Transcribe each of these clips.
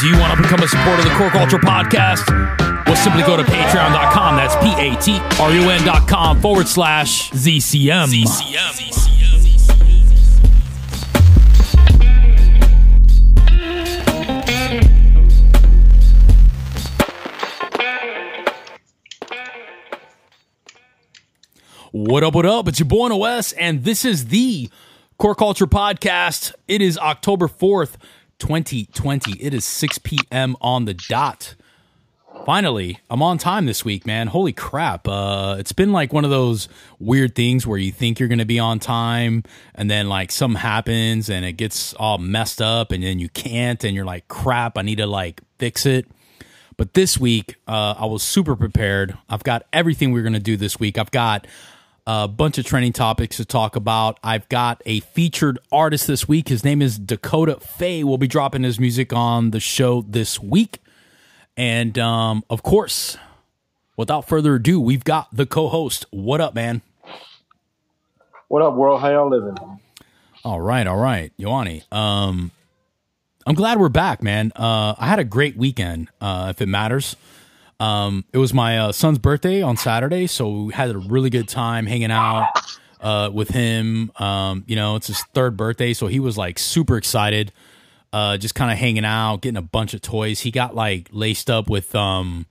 Do you want to become a supporter of the Core Culture Podcast? Well, simply go to patreon.com. That's P A T R U N.com forward slash ZCM. What up, what up? It's your boy Noes, and this is the Core Culture Podcast. It is October 4th, 2020. It is 6 p.m. on the dot. Finally, I'm on time this week, man. Holy crap. Uh, it's been like one of those weird things where you think you're going to be on time and then like something happens and it gets all messed up and then you can't and you're like, crap, I need to like fix it. But this week, uh, I was super prepared. I've got everything we're going to do this week. I've got a bunch of trending topics to talk about. I've got a featured artist this week. His name is Dakota Faye. We'll be dropping his music on the show this week. And um, of course, without further ado, we've got the co host. What up, man? What up, world? How y'all living? All right, all right. Yoani, um, I'm glad we're back, man. Uh, I had a great weekend, uh, if it matters. Um, it was my uh, son's birthday on Saturday, so we had a really good time hanging out uh, with him. Um, you know, it's his third birthday, so he was like super excited, uh, just kind of hanging out, getting a bunch of toys. He got like laced up with um,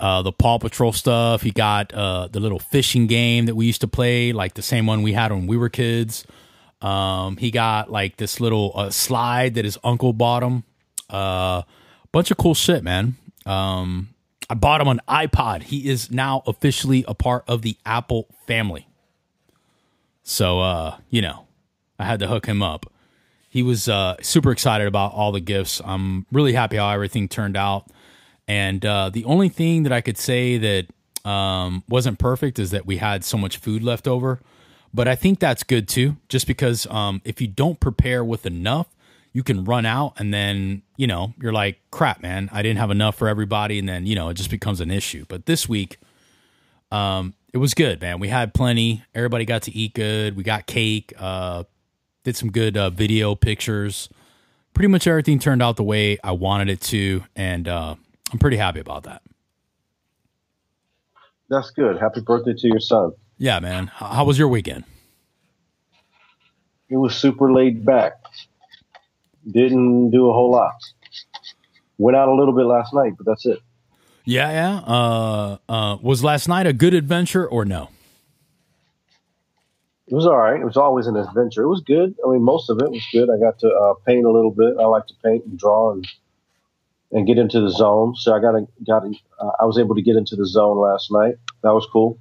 uh, the Paw Patrol stuff. He got uh, the little fishing game that we used to play, like the same one we had when we were kids. Um, he got like this little uh, slide that his uncle bought him. Uh, bunch of cool shit, man. Um, I bought him an iPod. He is now officially a part of the Apple family. So, uh, you know, I had to hook him up. He was uh, super excited about all the gifts. I'm really happy how everything turned out. And uh, the only thing that I could say that um, wasn't perfect is that we had so much food left over. But I think that's good too, just because um, if you don't prepare with enough, you can run out and then, you know, you're like, crap, man, I didn't have enough for everybody. And then, you know, it just becomes an issue. But this week, um, it was good, man. We had plenty. Everybody got to eat good. We got cake, uh, did some good uh, video pictures. Pretty much everything turned out the way I wanted it to. And uh, I'm pretty happy about that. That's good. Happy birthday to your son. Yeah, man. How was your weekend? It was super laid back. Didn't do a whole lot. Went out a little bit last night, but that's it. Yeah, yeah. Uh, uh, was last night a good adventure or no? It was all right. It was always an adventure. It was good. I mean, most of it was good. I got to uh, paint a little bit. I like to paint and draw and and get into the zone. So I got to got. Uh, I was able to get into the zone last night. That was cool.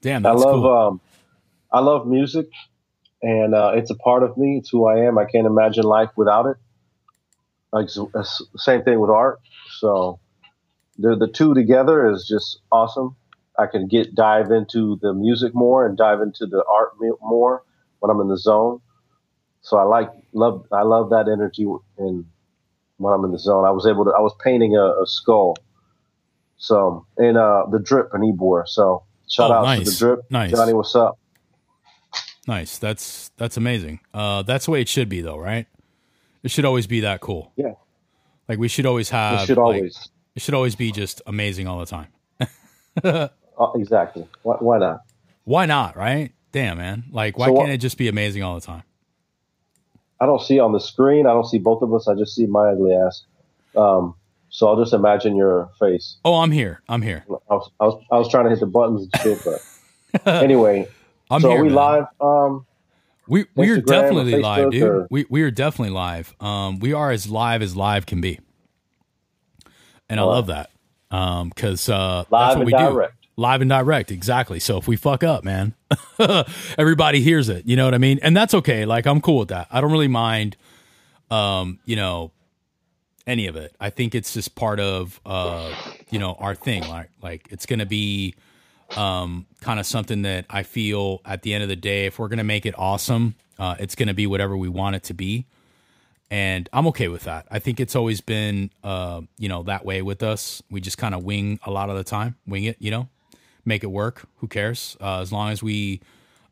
Damn, I love cool. um, I love music, and uh, it's a part of me. It's who I am. I can't imagine life without it. Like s- same thing with art. So the the two together is just awesome. I can get dive into the music more and dive into the art more when I'm in the zone. So I like love I love that energy in when I'm in the zone. I was able to I was painting a, a skull. So in uh the drip in Ebor. So shout Oh, out to the drip. Nice. Johnny, what's up? Nice. That's that's amazing. Uh, that's the way it should be, though, right? It should always be that cool. Yeah. Like we should always have. It should like, always it should always be just amazing all the time. uh, exactly. Why, why not? Why not? Right? Damn, man. Like, why So can't it just be amazing all the time? I don't see on the screen. I don't see both of us. I just see my ugly ass. Um, so I'll just imagine your face. Oh, I'm here. I'm here. I was, I was, I was trying to hit the buttons and shit, but anyway. I'm so here. are we man. live? Um, We we are Instagram definitely live, dude. or- We we are definitely live. Um, we are as live as live can be, and I love that. Um, because uh, that's what and we direct. do. Live and direct, exactly. So if we fuck up, man, everybody hears it. You know what I mean? And that's okay. Like I'm cool with that. I don't really mind. Um, you know, any of it. I think it's just part of uh, you know, our thing. Like like it's gonna be um kind of something that I feel at the end of the day, if we're gonna make it awesome, uh, it's gonna be whatever we want it to be. And I'm okay with that. I think it's always been uh, you know, that way with us. We just kind of wing a lot of the time, wing it, you know, make it work. Who cares? Uh, as long as we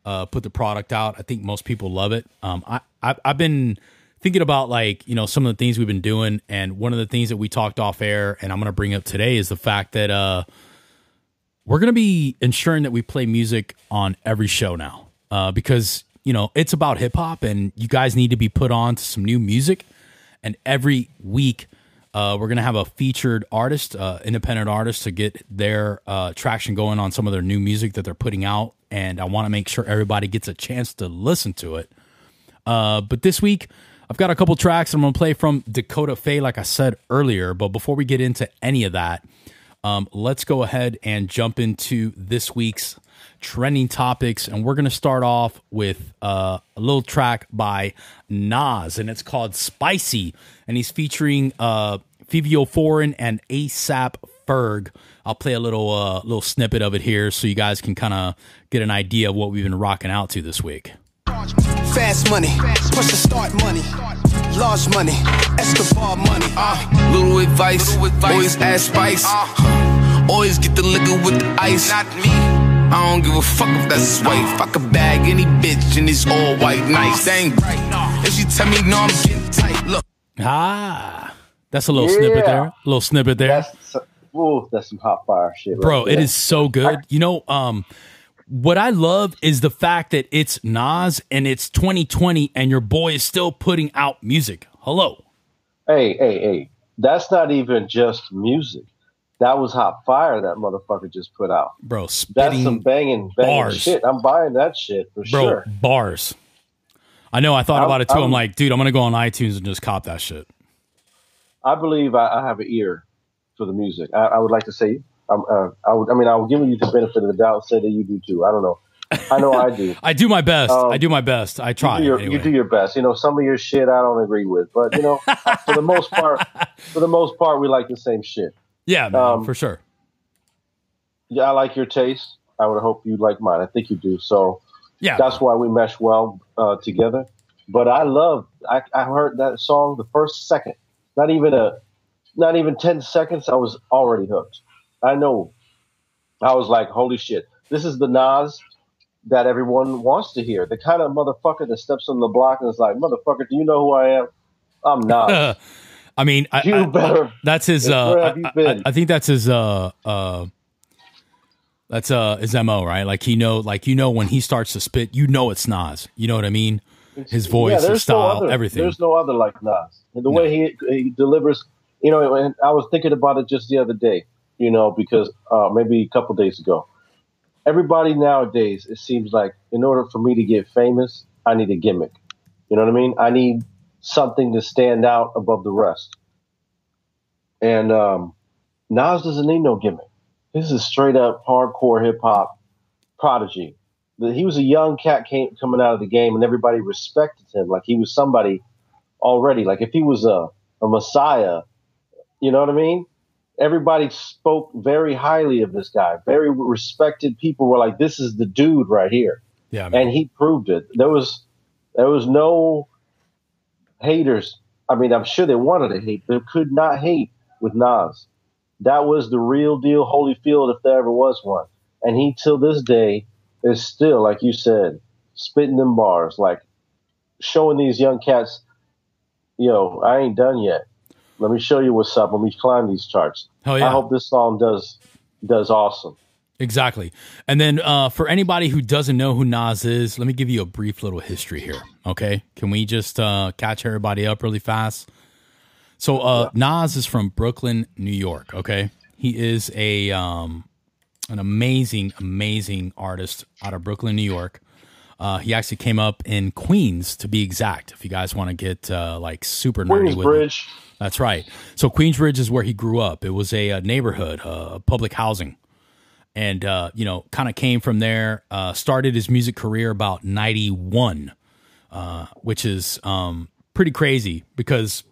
uh, put the product out, I think most people love it. Um, I, I I've been thinking about like you know some of the things we've been doing, and one of the things that we talked off air, and I'm going to bring up today is the fact that uh, we're going to be ensuring that we play music on every show now, uh, because you know it's about hip hop, and you guys need to be put on to some new music, and every week. Uh, we're gonna have a featured artist, uh, independent artist, to get their uh, traction going on some of their new music that they're putting out, and I want to make sure everybody gets a chance to listen to it. Uh, but this week, I've got a couple tracks I'm going to play from Dakota Faye, like I said earlier. But before we get into any of that, um, let's go ahead and jump into this week's trending topics. And we're going to start off with uh, a little track by Nas, and it's called Spicy. And he's featuring uh, Foreign and ASAP Ferg. I'll play a little uh, little snippet of it here so you guys can kind of get an idea of what we've been rocking out to this week. Fast money, push the start money, large money, Escobar money. Uh, little advice, always add spice. Uh, always get the liquor with the ice. Not me. I don't give a fuck if that's white. Fuck a bag, any bitch, and it's all white. Nice, that ain't right. If she tell me no, I'm getting tight. Look. Ah, that's a little yeah. snippet there. A little snippet there. That's, ooh, that's some hot fire shit, bro. There. It is so good. You know, um, what I love is the fact that it's Nas and it's 2020 and your boy is still putting out music. Hello. Hey, hey, hey. That's not even just music. That was hot fire that motherfucker just put out. Bro, that's some banging, banging bars. shit. I'm buying that shit for Bro, sure. Bars. I know. I thought I'm, about it too. I'm, I'm, like, dude, I'm gonna go on iTunes and just cop that shit. I believe I, I have an ear for the music. I, I would like to say uh, I would, I mean, I will give you the benefit of the doubt. Say that you do too. I don't know. I know I do. I do my best. Um, I do my best. I try. You do, your, anyway. you do your best. You know, some of your shit I don't agree with, but you know, for the most part, for the most part, we like the same shit. Yeah, man, um, for sure. Yeah, I like your taste. I would hope you like mine. I think you do. So yeah, that's why we mesh well uh, together. But I love. I, I heard that song the first second. Not even a, not even ten seconds. I was already hooked. I know. I was like, holy shit, this is the Nas that everyone wants to hear. The kind of motherfucker that steps on the block and is like, motherfucker, do you know who I am? I'm Nas. I mean, I, you I, better. That's his. Uh, I, I, think that's his. Uh, uh, that's uh his mo, right? Like he know, like you know, when he starts to spit, you know it's Nas. You know what I mean? His voice, yeah, his style, no other, everything. There's no other like Nas. And the no. way he he delivers. You know, and I was thinking about it just the other day you know, because uh, maybe a couple days ago. Everybody nowadays, it seems like in order for me to get famous, I need a gimmick. You know what I mean? I need something to stand out above the rest. And um, Nas doesn't need no gimmick. This is a straight up hardcore hip hop prodigy. He was a young cat came, coming out of the game, and everybody respected him like he was somebody already. Like if he was a, a messiah, you know what I mean? Everybody spoke very highly of this guy. Very respected people were like, "This is the dude right here," yeah, man. and he proved it. There was there was no haters. I mean, I'm sure they wanted to hate. but could not hate with Nas. That was the real deal Holyfield, if there ever was one. And he, till this day, is still, like you said, spitting them bars, like showing these young cats, yo, I ain't done yet. Let me show you what's up when we climb these charts. Hell yeah. I hope this song does does awesome. Exactly. And then uh, for anybody who doesn't know who Nas is, let me give you a brief little history here. Okay. Can we just uh, catch everybody up really fast? So uh. Nas is from Brooklyn, New York. Okay. He is a um, an amazing, amazing artist out of Brooklyn, New York. Uh, he actually came up in Queens, to be exact. If you guys want to get uh, like super nerdy with Bridge. Me. That's right. So Queensbridge is where he grew up. It was a, a neighborhood, uh, public housing, and uh, you know, kind of came from there. Uh, started his music career about ninety one, uh, which is um, pretty crazy because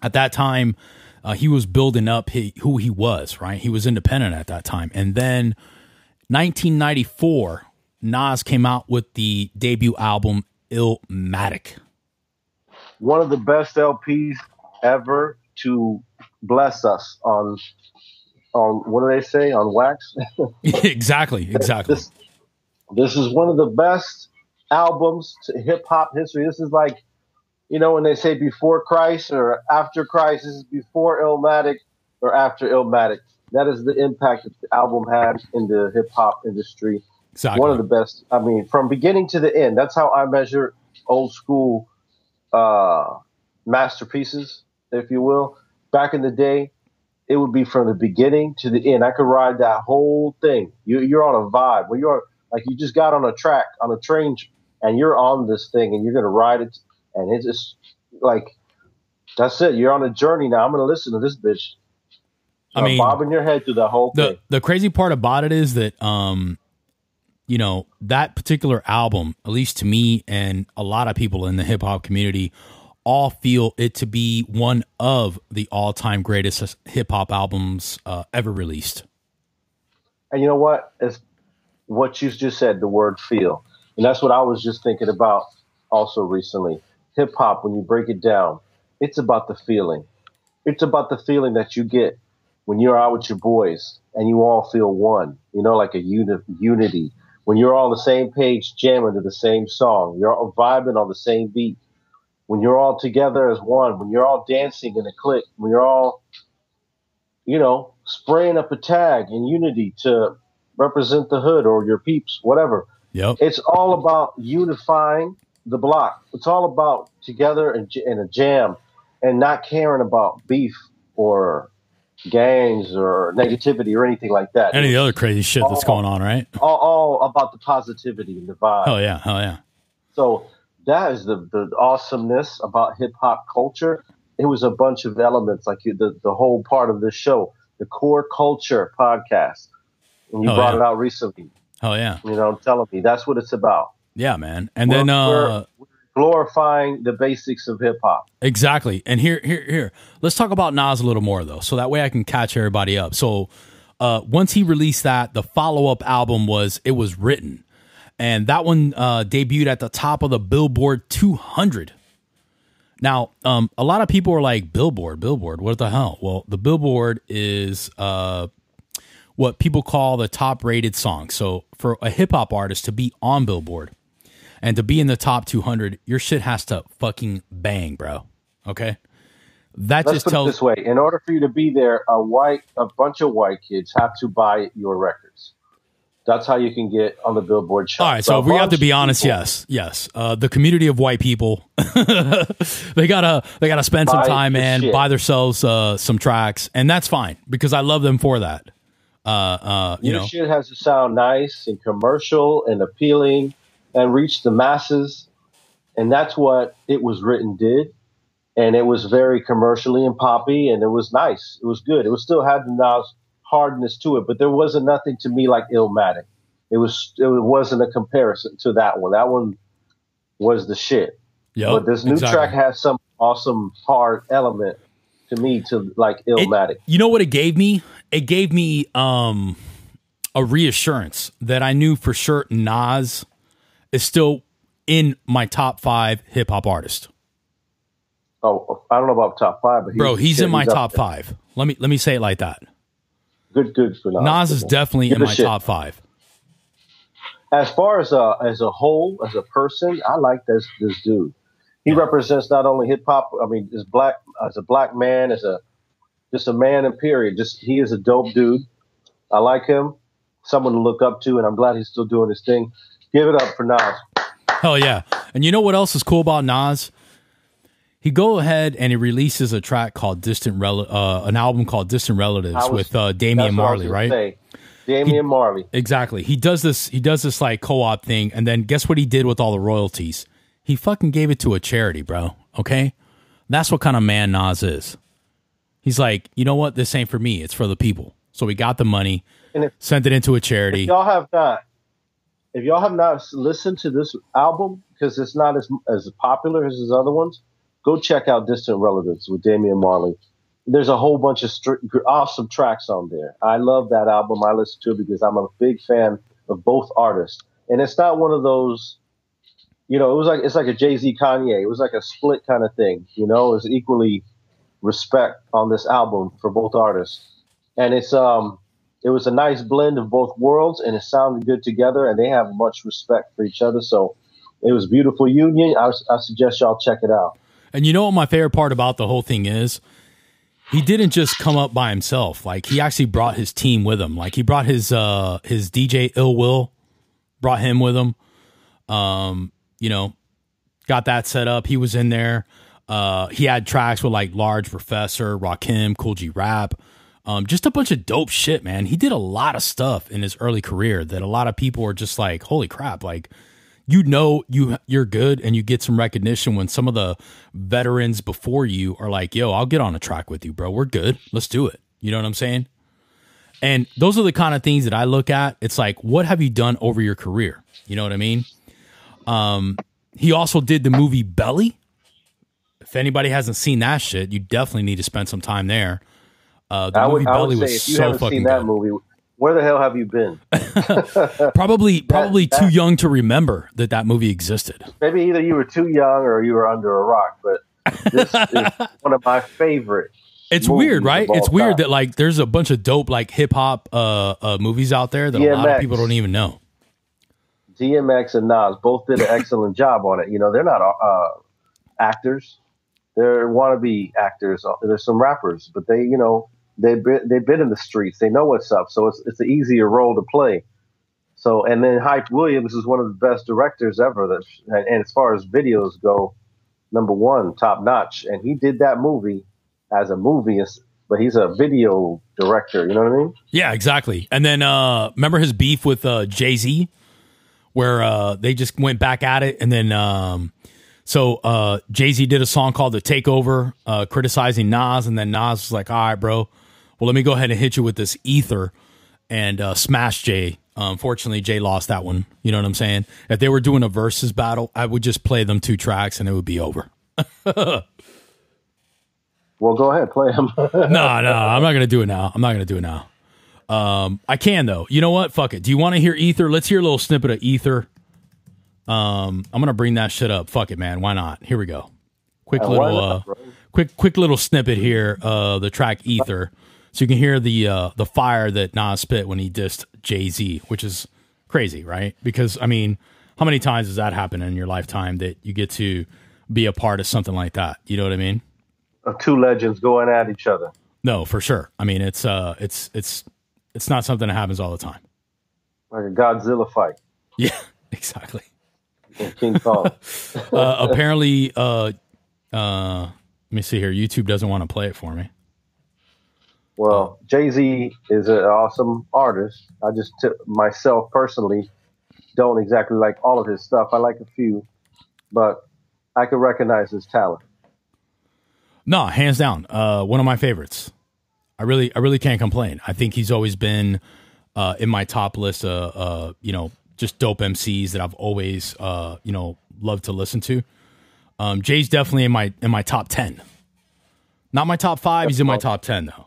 at that time uh, he was building up he, who he was. Right, he was independent at that time, and then 1994, Nas came out with the debut album Illmatic. One of the best LPs ever to bless us on on what do they say on wax? exactly, exactly. This, this is one of the best albums to hip hop history. This is like you know, when they say before Christ or after Christ, this is before Illmatic or after Illmatic. That is the impact that the album had in the hip hop industry. Exactly. One of the best. I mean, from beginning to the end. That's how I measure old school uh, masterpieces, if you will. Back in the day, it would be from the beginning to the end. I could ride that whole thing. You, you're on a vibe. When you're like you just got on a track on a train, and you're on this thing, and you're gonna ride it, and it's just like that's it. You're on a journey now. I'm gonna listen to this bitch. I Uh, mean, bobbing your head through the whole the thing. the crazy part about it is that um you know that particular album at least to me and a lot of people in the hip hop community all feel it to be one of the all-time greatest hip hop albums uh, ever released And you know what? What you just said, the word feel. And that's what I was just thinking about also recently. Hip hop, when you break it down, it's about the feeling. It's about the feeling that you get when you're out with your boys and you all feel one, you know, like a uni- unity. When you're all on the same page, jamming to the same song, you're all vibing on the same beat. When you're all together as one, when you're all dancing in a clique, when you're all you know, spraying up a tag in unity to represent the hood or your peeps, whatever. yep It's all about unifying the block. It's all about together in a jam and not caring about beef or gangs or negativity or anything like that. any of the other crazy shit that's Oh. going on right all, all about the positivity and the vibe. oh yeah oh yeah So that is the, the awesomeness about hip hop culture. It was a bunch of elements, like you, the, the whole part of this show, the core culture podcast. And you Oh, brought yeah. it out recently, oh yeah you know, telling me that's what it's about. yeah man and We're- then uh we're, we're glorifying the basics of hip hop. Exactly. And here, here, here. Let's talk about Nas a little more though, so that way I can catch everybody up. So, uh, once he released that, the follow up album was "It Was Written," and that one uh, debuted at the top of the Billboard 200. Now, um, a lot of people are like, "Billboard, Billboard, what the hell?" Well, the Billboard is uh, what people call the top rated song. So, for a hip hop artist to be on Billboard and to be in the top 200, your shit has to fucking bang, bro. Okay? That Let's just put tells it this way: in order for you to be there, a white, a bunch of white kids have to buy your records. That's how you can get on the Billboard chart. All right, so if we have to be honest, yes, yes. Uh, the community of white people, they gotta they gotta spend some time, and shit. buy themselves uh, some tracks, and that's fine because I love them for that. Uh, uh, you Your know, shit has to sound nice and commercial and appealing and reach the masses. And that's what it was written did. And it was very commercially and poppy and it was nice. It was good. It was still had the Nas hardness to it, but there wasn't nothing to me like Illmatic. It was it wasn't a comparison to that one. That one was the shit. Yep, but this new exactly. track has some awesome hard element to me to like Illmatic. you know what it gave me? It gave me um a reassurance that I knew for sure Nas is still in my top five hip hop artist. oh, I don't know about top five, but he's Bro, he's in my up top five. Let me let me say it like that. Good, good for Nas. Nas is definitely in my shit. top five. As far as a as a whole, as a person, I like this this dude. He represents not only hip hop. I mean, as black as a black man, as a just a man in period. Just he is a dope dude. I like him. Someone to look up to, and I'm glad he's still doing his thing. Give it up for Nas. Hell yeah. And you know what else is cool about Nas? He go ahead and he releases a track called Distant Rel- uh, an album called Distant Relatives was- with uh, Damian what I was Marley, right? Say. Damian Marley. Exactly. He does this he does this like co-op thing and then guess what he did with all the royalties? He fucking gave it to a charity, bro. Okay? That's what kind of man Nas is. He's like, "You know what? This ain't for me. It's for the people." So we got the money, And if, sent it into a charity. if y'all have not, if y'all have not listened to this album because it's not as as popular as his other ones, go check out Distant Relatives with Damian Marley. There's a whole bunch of str- awesome tracks on there. I love that album. I listen to it because I'm a big fan of both artists. And it's not one of those, you know, it was like it's like a Jay Z Kanye. It was like a split kind of thing. You know, it was equally respect on this album for both artists. And it's um it was a nice blend of both worlds and it sounded good together and they have much respect for each other. So it was beautiful union. I, I suggest y'all check it out. And you know what my favorite part about the whole thing is? He didn't just come up by himself. Like he actually brought his team with him. Like he brought his uh his DJ Ill Will, brought him with him. Um, you know, got that set up. He was in there. Uh, he had tracks with like Large Professor, Rakim, Kool G Rap, um, just a bunch of dope shit, man. He did a lot of stuff in his early career that a lot of people are just like, holy crap, like you know you you're good and you get some recognition when some of the veterans before you are like, yo, I'll get on a track with you, bro. We're good. Let's do it. You know what I'm saying? And those are the kind of things that I look at. It's like, what have you done over your career? You know what I mean? Um, he also did the movie Belly. If anybody hasn't seen that shit, you definitely need to spend some time there. Uh, the I movie would, I Belly would say was so fucking seen that good. movie, where the hell have you been? Probably, probably that- too young to remember that that movie existed. Maybe either you were too young or you were under a rock. But this is one of my favorite. It's weird, right? It's weird that like there's a bunch of dope like hip hop uh, uh movies out there that a lot of people don't even know. DMX and Nas both did an excellent job on it. You know, they're not uh, actors; they're wannabe actors. There's some rappers, but they, you know, they've been, they've been in the streets. They know what's up, so it's it's an easier role to play. So, and then Hype Williams is one of the best directors ever. That, and, and as far as videos go, number one, top notch. And he did that movie as a movie, but he's a video director. You know what I mean? Yeah, exactly. And then uh remember his beef with uh Jay Z, where uh they just went back at it, and then um so uh Jay Z did a song called "The Takeover," uh criticizing Nas, and then Nas was like, "All right, bro, well let me go ahead and hit you with this ether," and uh smash Jay. Unfortunately, Jay lost that one. You know what I'm saying? If they were doing a versus battle, I would just play them two tracks and it would be over. Well, go ahead, play them. no, no, I'm not gonna do it now. I'm not gonna do it now. Um, I can though. You know what? Fuck it. Do you want to hear Ether? Let's hear a little snippet of Ether. Um, I'm gonna bring that shit up. Fuck it, man. Why not? Here we go. Quick Uh, little, not, uh, quick, quick little snippet here. Uh, the track Ether, so you can hear the uh the fire that Nas spit when he dissed Jay Z, which is crazy, right? Because I mean, how many times does that happen in your lifetime that you get to be a part of something like that? You know what I mean? of two legends going at each other. No, for sure. I mean, it's uh, it's it's it's not something that happens all the time. like a Godzilla fight. Yeah, exactly. King Kong. Uh, apparently, uh, uh, let me see here. YouTube doesn't want to play it for me. Well, Jay Z is an awesome artist. I just t- myself personally don't exactly like all of his stuff. I like a few, but I can recognize his talent. No, hands down, uh, one of my favorites. I really, I really can't complain. I think he's always been uh, in my top list. Of, uh, you know, just dope MCs that I've always, uh, you know, loved to listen to. Um, Jay's definitely in my in my top ten. Not my top five. He's in my top ten though.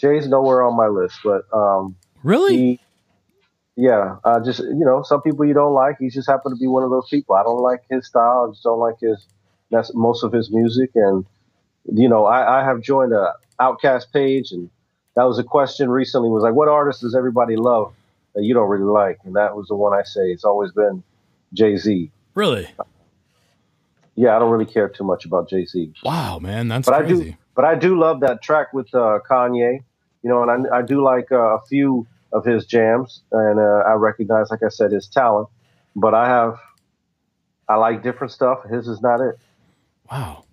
Jay's nowhere on my list, but um, Really? he, yeah, uh, just you know, some people you don't like. He just happened to be one of those people. I don't like his style. I just don't like his that's most of his music. And you know, I, I have joined a OutKast page, and that was a question recently. Was like, what artist does everybody love that you don't really like? And that was the one I say. It's always been Jay Z. Really? Yeah, I don't really care too much about Jay Z, Wow, man, that's but I do. But I do love that track with uh, Kanye. You know, and I, I do like uh, a few of his jams, and uh, I recognize, like I said, his talent. But I have, I like different stuff. His is not it. Wow,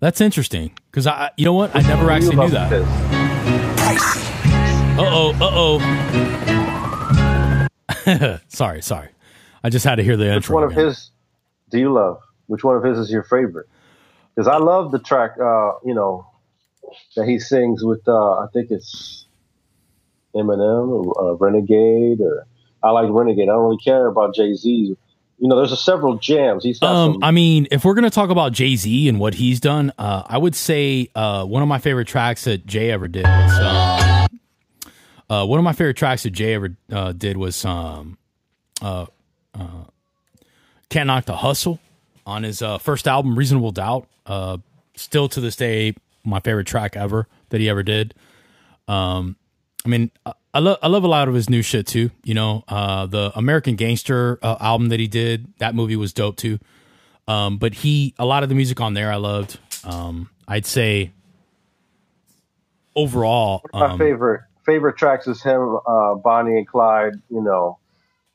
that's interesting. Because I, you know what, I never actually knew that. Uh oh, uh oh. sorry, sorry. I just had to hear the Which intro. one of again. his do you love? Which one of his is your favorite? Because I love the track, uh, you know, that he sings with. Uh, I think it's Eminem or uh, Renegade, or I like Renegade. I don't really care about Jay Z. You know, there's a several jams. He's got Um, some. I mean, if we're gonna talk about Jay Z and what he's done, uh, I would say uh, one of my favorite tracks that Jay ever did was um, uh, one of my favorite tracks that Jay ever uh, did was um, uh, uh, "Can't Knock the Hustle" on his uh, first album, Reasonable Doubt. Uh, still to this day, my favorite track ever that he ever did. Um, I mean, I, I love I love a lot of his new shit too. You know, uh, the American Gangster uh, album that he did, that movie was dope too. Um, but he, a lot of the music on there I loved. Um, I'd say overall, My um, favorite favorite tracks is him, uh, Bonnie and Clyde. You know,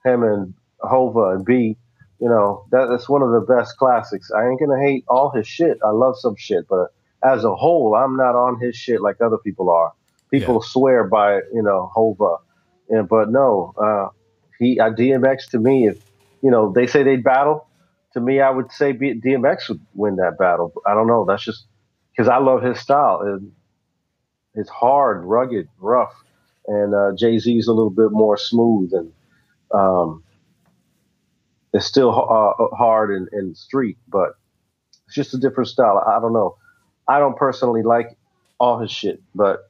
him and Hova and B. You know, that, that's one of the best classics. I ain't gonna hate all his shit. I love some shit, but as a whole, I'm not on his shit like other people are. People Yeah. swear by you know Hova, and but no, uh, he uh, DMX to me, if you know they say they'd battle, to me I would say B- DMX would win that battle. I don't know. That's just because I love his style. And it's hard, rugged, rough, and uh, Jay Z's a little bit more smooth and um, it's still uh, hard and, and street, but it's just a different style. I don't know. I don't personally like all his shit, but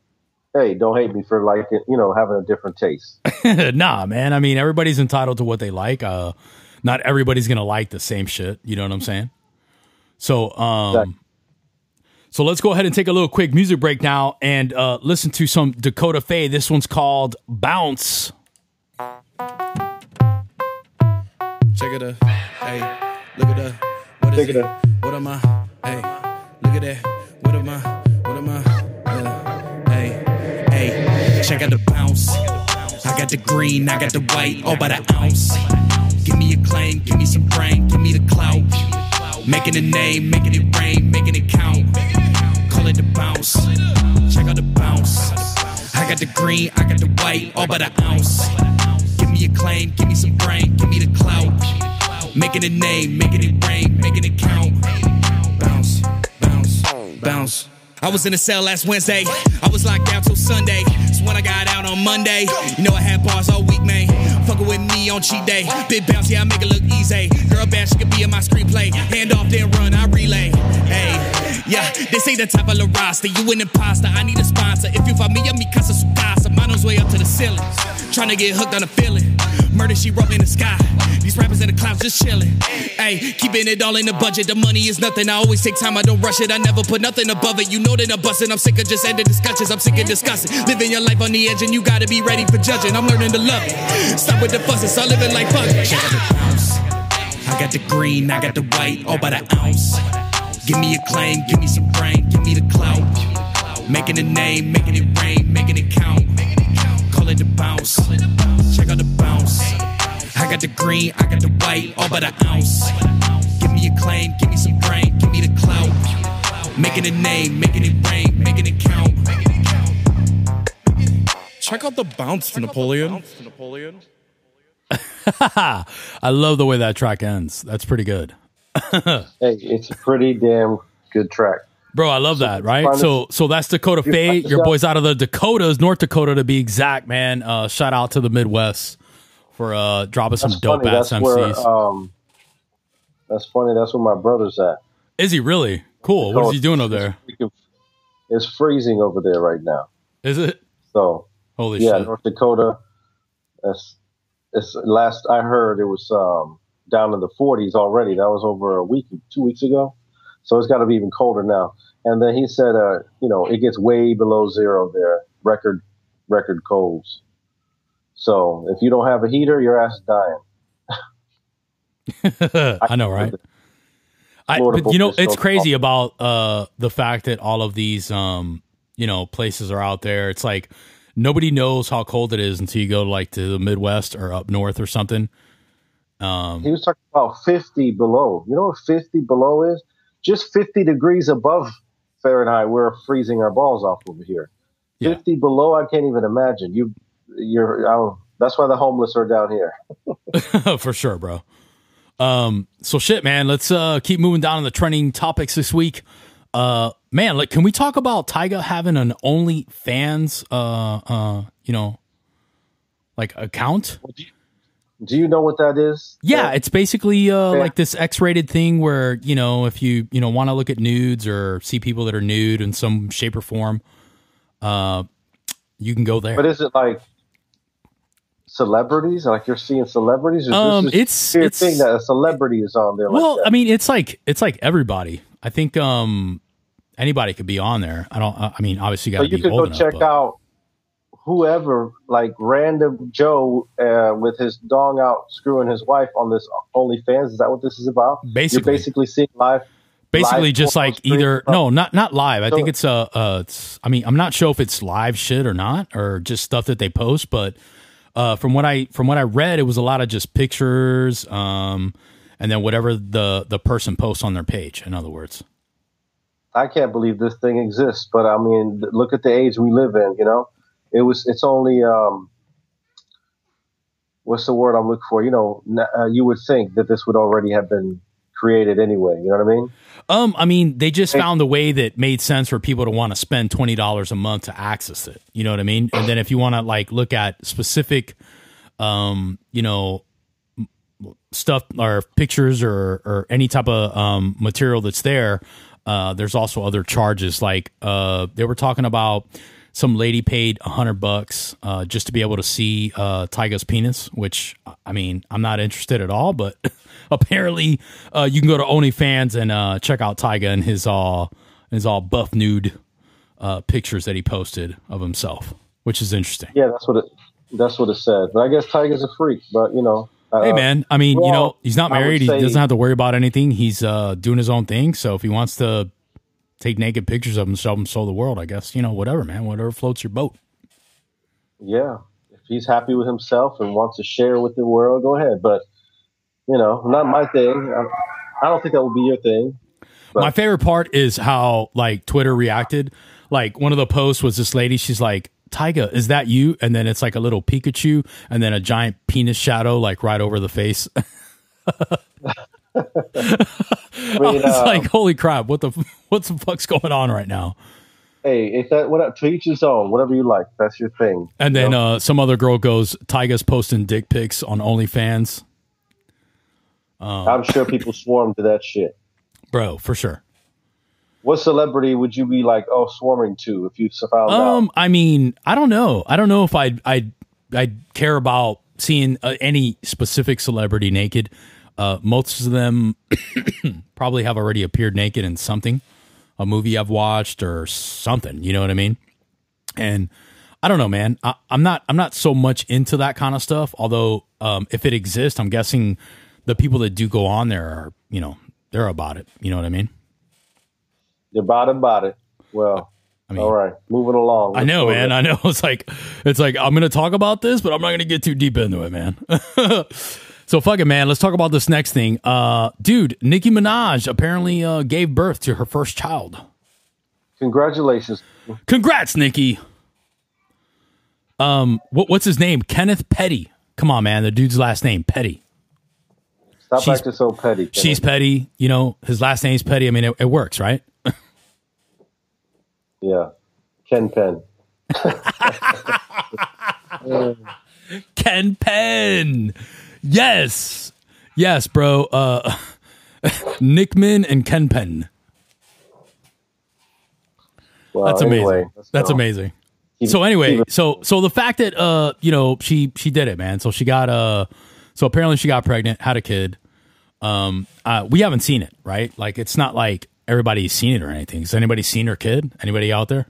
hey, don't hate me for liking, you know, having a different taste. nah, man. I mean, everybody's entitled to what they like. Uh, not everybody's gonna like the same shit. You know what I'm saying? So, um, Exactly. so let's go ahead and take a little quick music break now and uh, listen to some Dakota Faye. This one's called Bounce. Check it out. Hey, look at that. What is Check it? it. What am I? Hey, look at that. Am I? What am I? Hey, hey, check out the bounce. I got the green, I got the white, all by the ounce. Give me a claim, give me some brain, give me the clout. Making a name, making it rain, making it count. Call it the bounce. Check out the bounce. I got the green, I got the white, all by the ounce. Give me a claim, give me some brain, give me the clout. Making a name, making it rain, making it count. Bounce. I was in a cell last Wednesday. I was locked down till Sunday. So when I got out on Monday, you know I had bars all week, man. Fucking with me on cheat day. Big bounce, yeah, I make it look easy. Girl bad, she could be in my screenplay. Hand off, then run, I relay. Hey, yeah, this ain't the type of la roster. You an imposter, I need a sponsor. If you find me, I'm mi casa su casa. Mano's way up to the ceiling. Trying to get hooked on the feeling. Murder, she wrote in the sky. These rappers in the clouds just chilling. Hey, keeping it all in the budget. The money is nothing. I always take time, I don't rush it. I never put nothing above it. You know that I'm busting. I'm sick of just ending discussions. I'm sick of discussing. Living your life on the edge, and you gotta be ready for judging. I'm learning to love it. Stop with the fussing, start living like fuck. I got the green, I got the white, all by the ounce. Give me a claim, give me some brain, give me the clout. Making a name, making it rain, making it count. Call it the bounce. Check out the bounce. I got the green, I got the white, all but the ounce. Give me a claim, give me some brain, give me the clout. Making a name, making it rain, making it count. Check out the bounce, for Napoleon. I love the way that track ends. That's pretty good. Hey, it's a pretty damn good track. Bro, I love that, right? So so that's Dakota Faye. Your boys out of the Dakotas, North Dakota to be exact, man. Uh shout out to the Midwest for uh dropping some dope funny. ass That's MCs. where um, that's funny. That's where my brother's at. Is he really? Cool. What is he doing over there? It's freezing over there right now. Is it? So Holy yeah, shit. North Dakota. That's it's last I heard it was um, down in the 40s already. That was over a week, two weeks ago. So it's got to be even colder now. And then he said, uh, you know, it gets way below zero there, record record colds. So if you don't have a heater, your ass is dying. I know, right? I, but you know, it's crazy about uh, the fact that all of these, um, you know, places are out there. It's like nobody knows how cold it is until you go like to the Midwest or up north or something. He was talking about 50 below. You know what 50 below is? Just 50 degrees above Fahrenheit. We're freezing our balls off over here. Yeah. 50 below, I can't even imagine. You, you're. I don't, that's why the homeless are down here. for sure, bro. Um, so shit, man. Let's uh keep moving down on the trending topics this week. Uh, man, like, can we talk about Tyga having an OnlyFans, uh, uh, you know, like account? Do you know what that is? Yeah, it's basically uh, Yeah. like this X-rated thing where you know if you you know want to look at nudes or see people that are nude in some shape or form, uh, you can go there. But is it like celebrities? Like you're seeing celebrities? Or Um, it's- weird it's- thing that a celebrity is on there. well, like? I mean, it's like it's like everybody. I think um anybody could be on there. I don't. I mean, obviously, you got to you be could old go enough. check but- out whoever, like random Joe uh, with his dong out screwing his wife on this OnlyFans. Is that what this is about? Basically. You're basically seeing live. basically live just like either from- no not not live i So- think it's uh uh it's i mean i'm not sure if it's live shit or not or just stuff that they post but uh from what i from what i read it was a lot of just pictures um and then whatever the the person posts on their page in other words I can't believe this thing exists. But I mean, look at the age we live in. You know, it was. It's only. Um, what's the word I'm looking for? You know, uh, you would think that this would already have been created anyway. You know what I mean? um i mean they just found a way that made sense for people to want to spend $20 a month to access it you know what i mean and then if you want to like look at specific um you know stuff or pictures or or any type of um, material that's there, uh, there's also other charges. Like uh, they were talking about some lady paid a hundred bucks uh, just to be able to see uh, Tyga's penis, which I mean I'm not interested at all, but apparently uh, you can go to OnlyFans and uh, check out Tyga and his all his all buff nude uh, pictures that he posted of himself, which is interesting. Yeah, that's what it. That's what it said. But I guess Tyga's a freak. But you know, uh, Hey man, I mean, you know, he's not married. He doesn't have to worry about anything. He's uh, doing his own thing. So if he wants to take naked pictures of himself and show the world, I guess you know, whatever, man, whatever floats your boat. yeah, if he's happy with himself and wants to share with the world, go ahead. But you know, not my thing. I, I don't think that would be your thing. But- My favorite part is how like Twitter reacted. Like one of the posts was this lady. She's like, "Tyga, is that you?" And then it's like a little Pikachu, and then a giant penis shadow like right over the face. I I mean, uh, like, "Holy crap! What the what's the fuck's going on right now?" hey, if that what to each his own. Whatever you like, that's your thing. And then uh, some other girl goes, "Tyga's posting dick pics on OnlyFans." I'm sure people swarm to that shit. Bro, for sure. What celebrity would you be like, oh, swarming to if you found out? Um, I mean, I don't know. I don't know if I'd I'd I'd care about seeing uh, any specific celebrity naked. Uh, most of them probably have already appeared naked in something, a movie I've watched or something. You know what I mean? And I don't know, man. I, I'm not I'm not so much into that kind of stuff. Although, um, if it exists, I'm guessing the people that do go on there are, you know, they're about it. You know what I mean? They're about it, about it. Well, I mean, all right, moving along. I know, Let's man. I know. It's like it's like I'm gonna talk about this, but I'm not gonna get too deep into it, man. so fuck it, man. Let's talk about this next thing. Uh dude, Nicki Minaj apparently uh gave birth to her first child. Congratulations. Congrats, Nicki. Um what what's his name? Kenneth Petty. Come on, man. The dude's last name, Petty. Stop She's- acting so petty. Kenneth. She's Petty, you know, his last name's Petty. I mean, it, it works, right? yeah. Ken Penn. Ken Penn. Yes. Yes, bro. Uh Nickman and Ken Penn. Well, That's amazing. anyway, That's amazing. Keep- So anyway, so so the fact that uh you know she she did it, man. So she got uh so apparently she got pregnant, had a kid. Um, uh, we haven't seen it, right? Like it's not like everybody's seen it or anything. Has anybody seen her kid? Anybody out there?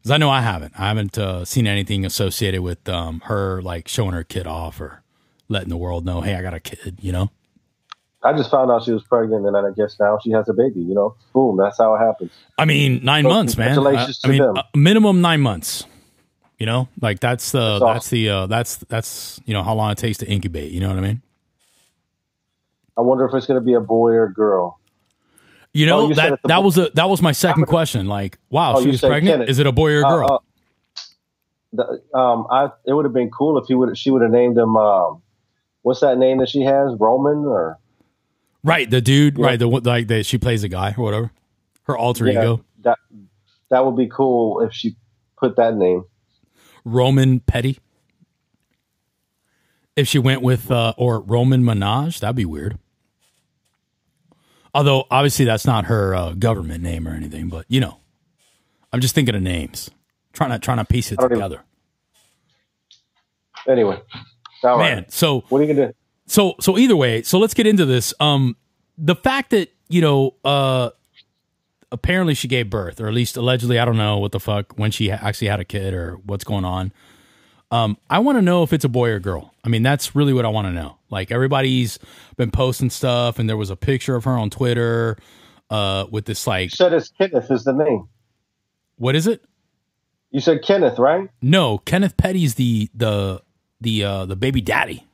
Because I know I haven't. I haven't uh, seen anything associated with um her like showing her kid off or letting the world know, hey, I got a kid. You know? I just found out she was pregnant, and then I guess now she has a baby. You know, boom. That's how it happens. I mean, nine Well, months, man. I, congratulations I to mean, them. uh, minimum nine months. You know, like that's the That's that's, the uh, that's that's you know how long it takes to incubate. You know what I mean? I wonder if it's going to be a boy or a girl. You know Oh, you that that was a that was my second question. Like, wow, Oh, she was pregnant. Kenneth. Is it a boy or a Uh, girl? uh, the, um, I it would have been cool if he would she would have named him. Um, what's that name that she has? Roman or right, the dude. yeah. Right, the one- like the she plays a guy or whatever. Her alter yeah, ego, that that would be cool if she put that name. Roman Petty. If she went with uh, or Roman Minaj, that'd be weird. Although obviously that's not her uh, government name or anything, but you know, I'm just thinking of names, trying to trying to piece it don't even- together. Anyway, all right. Man, so What are you gonna do? so so either way, so let's get into this. Um, the fact that you know, uh, apparently she gave birth, or at least allegedly. I don't know what the fuck when she actually had a kid or what's going on. Um, I want to know if it's a boy or girl. I mean, that's really what I want to know. Like everybody's been posting stuff, and there was a picture of her on Twitter uh, with this like, You said it's Kenneth is the name. what is it? You said Kenneth, right? No, Kenneth Petty's the the the uh, the baby daddy,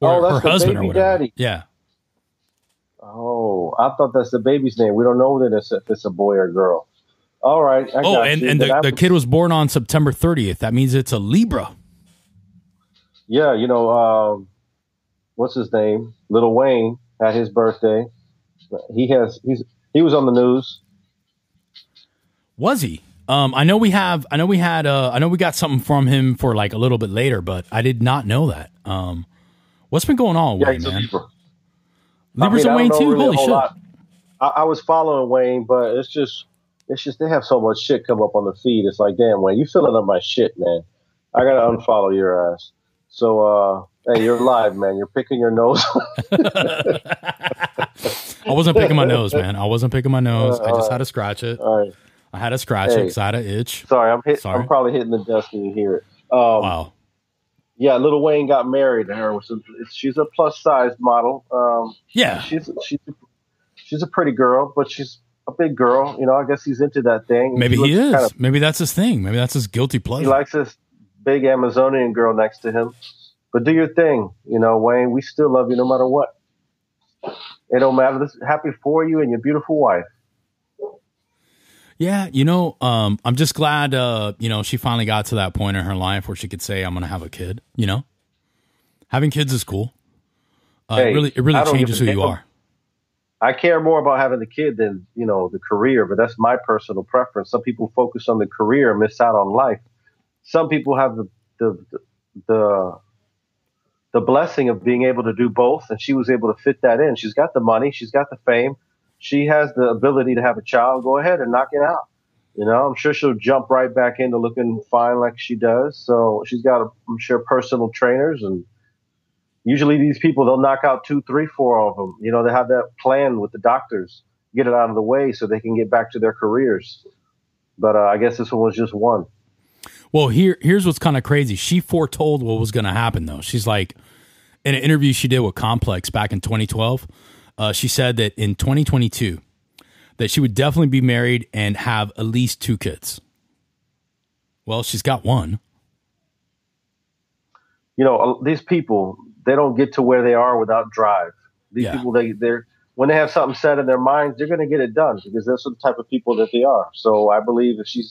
or Oh, her husband or baby whatever. daddy. Yeah, Oh, I thought that's the baby's name. We don't know that it's, if it's a boy or girl. All right. I Oh, and, you. and the, I the kid was born on September 30th. That means it's a Libra. Yeah, you know, um, what's his name? Little Wayne had his birthday. He has he's he was on the news. Was he? Um, I know we have. I know we had. Uh, I know we got something from him for like a little bit later, but I did not know that. Um, what's been going on, Yeah, Wayne, man? Libra. Libra's I a mean, Wayne too. really Holy shit! I, I was following Wayne, but it's just it's just they have so much shit come up on the feed. It's like, damn, Wayne, you filling up my shit, man. I gotta unfollow your ass. So, uh, hey, you're live, man. You're picking your nose. I wasn't picking my nose, man. I wasn't picking my nose. I just had to scratch it. Right. I had to scratch it Hey. because I had an itch. Sorry, I'm hit, Sorry. I'm probably hitting the desk when you hear it. Um, Wow. Yeah, Little Wayne got married to her. She's a plus size model. Um, Yeah. she's she's she's a pretty girl, but she's a big girl. You know, I guess he's into that thing. Maybe he looks is. kind of- Maybe that's his thing. Maybe that's his guilty pleasure. he likes this big Amazonian girl next to him. But do your thing, you know, Wayne. We still love you no matter what. It don't matter. This happy for you and your beautiful wife. Yeah, you know, um, I'm just glad, uh, you know, she finally got to that point in her life where she could say, "I'm going to have a kid." You know, having kids is cool. Uh, it Hey, really, it really changes who you are. I care more about having the kid than you know the career, but that's my personal preference. Some people focus on the career and miss out on life. Some people have the the the the blessing of being able to do both, and she was able to fit that in. She's got the money, she's got the fame, she has the ability to have a child. Go ahead and knock it out. You know, I'm sure she'll jump right back into looking fine like she does. So she's got, I'm sure, personal trainers and usually these people they'll knock out two, three, four of them. You know, they have that plan with the doctors, get it out of the way so they can get back to their careers. But uh, I guess this one was just one. Well, here, here's what's kind of crazy. She foretold what was going to happen, though. She's like, in an interview she did with Complex back in 2012, uh, she said that in 2022, that she would definitely be married and have at least two kids. Well, she's got one. You know, uh, these people they don't get to where they are without drive. These Yeah. people they they're when they have something set in their minds, they're going to get it done because that's the type of people that they are. So I believe if she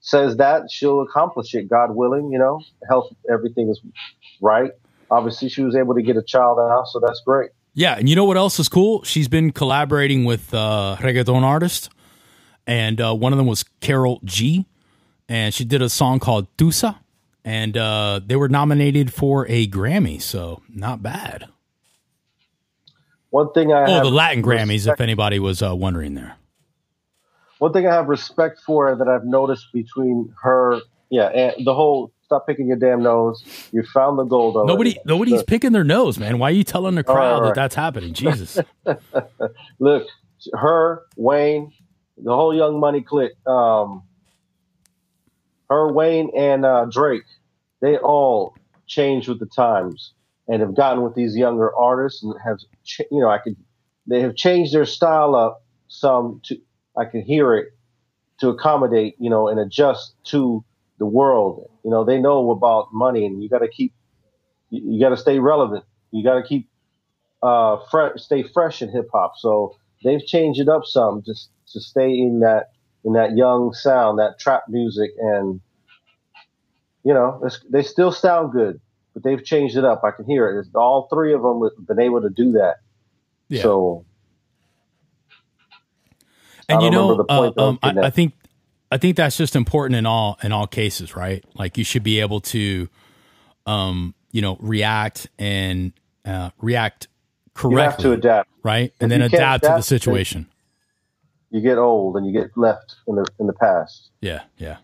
says that, she'll accomplish it, God willing. You know, health, everything is right. Obviously, she was able to get a child out, so that's great. Yeah, and you know what else is cool? She's been collaborating with uh, reggaeton artists, and uh, one of them was Karol G, and she did a song called Tusa, and uh, they were nominated for a Grammy, so not bad. One thing I Oh, have the Latin Grammys, if anybody was uh, wondering there. one thing I have respect for that I've noticed between her, yeah, and the whole stop picking your damn nose. You found the gold already. Nobody, nobody's picking their nose, man. Why are you telling the All right, crowd all that that's happening? Jesus. look, her, Wayne, the whole Young Money clique, um, her, Wayne, and uh, Drake, they all changed with the times and have gotten with these younger artists and have, you know, I could, they have changed their style up some to, I can hear it to accommodate, you know, and adjust to the world. You know, they know about money and you got to keep, you, got to stay relevant. You got to keep uh, fre- stay fresh in hip hop. So they've changed it up some just to stay in that in that young sound, that trap music, and you know it's, they still sound good, but they've changed it up. I can hear it. It's, all three of them have been able to do that. Yeah. So and I you know, uh, um, I. I think, I think that's just important in all in all cases, right? Like you should be able to, um, you know, react and uh, react you have correctly, to adapt. right? And If then can't adapt to the adapt, situation. You get old and you get left in the in the past. Yeah, yeah.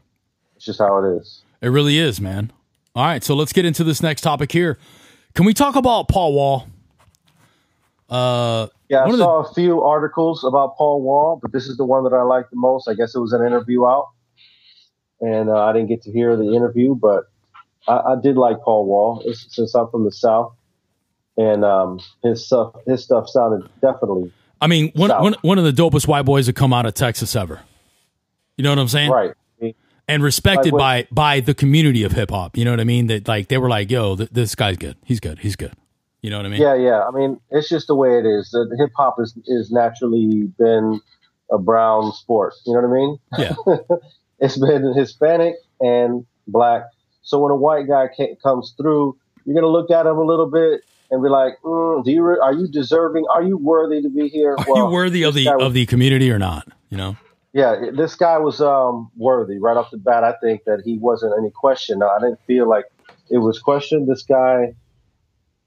It's just how it is. It really is, man. All right, so let's get into this next topic here. Can we talk about Paul Wall? Uh, Yeah, I of the- saw a few articles about Paul Wall, but this is the one that I liked the most. I guess it was an interview out, and uh, I didn't get to hear the interview, but I, I did like Paul Wall since I'm from the South, and um, his stuff his stuff sounded definitely I mean, one, one one of the dopest white boys that come out of Texas ever. You know what I'm saying? right. And respected by by the community of hip hop. You know what I mean? That like they were like, "Yo, th- this guy's good. He's good. He's good." You know what I mean? Yeah, yeah. I mean, it's just the way it is. The hip hop is is naturally been a brown sport. You know what I mean? Yeah. it's been Hispanic and black. So when a white guy ca- comes through, you're gonna look at him a little bit and be like, mm, "Do you? Re- are you deserving? Are you worthy to be here?" Are you worthy of the was- of the community or not? You know? Yeah, this guy was um, worthy right off the bat. I think that he wasn't any question. I didn't feel like it was questioned. This guy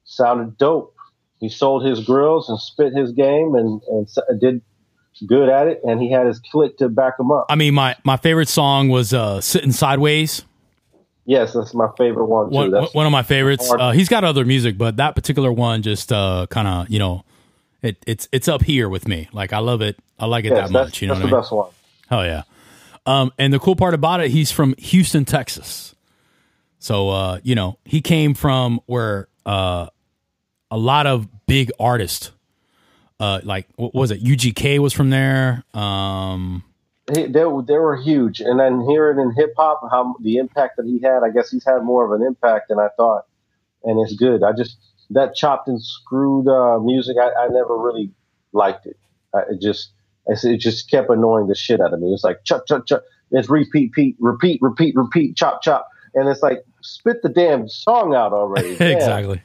sounded dope. He sold his grills and spit his game and and did good at it. And he had his clique to back him up. I mean, my my favorite song was uh, "Sitting Sideways." Yes, that's my favorite one too. One, one of my favorites. Uh, he's got other music, but that particular one just uh, kind of you know, it, it's it's up here with me. Like I love it. I like it yes, that much. You know that's what I the mean? best one. Oh yeah. Um, and the cool part about it, he's from Houston, Texas. So uh, you know, he came from where uh, a lot of big artists, uh, like what was it? UGK was from there. Um, He, they, they were huge, and then hearing in hip hop how the impact that he had, I guess he's had more of an impact than I thought, and it's good. I just that chopped and screwed uh, music, I, I never really liked it. I, it just it just kept annoying the shit out of me. It's like chop chop chop. It's repeat, repeat, repeat, repeat, repeat, chop chop, and it's like spit the damn song out already. Exactly.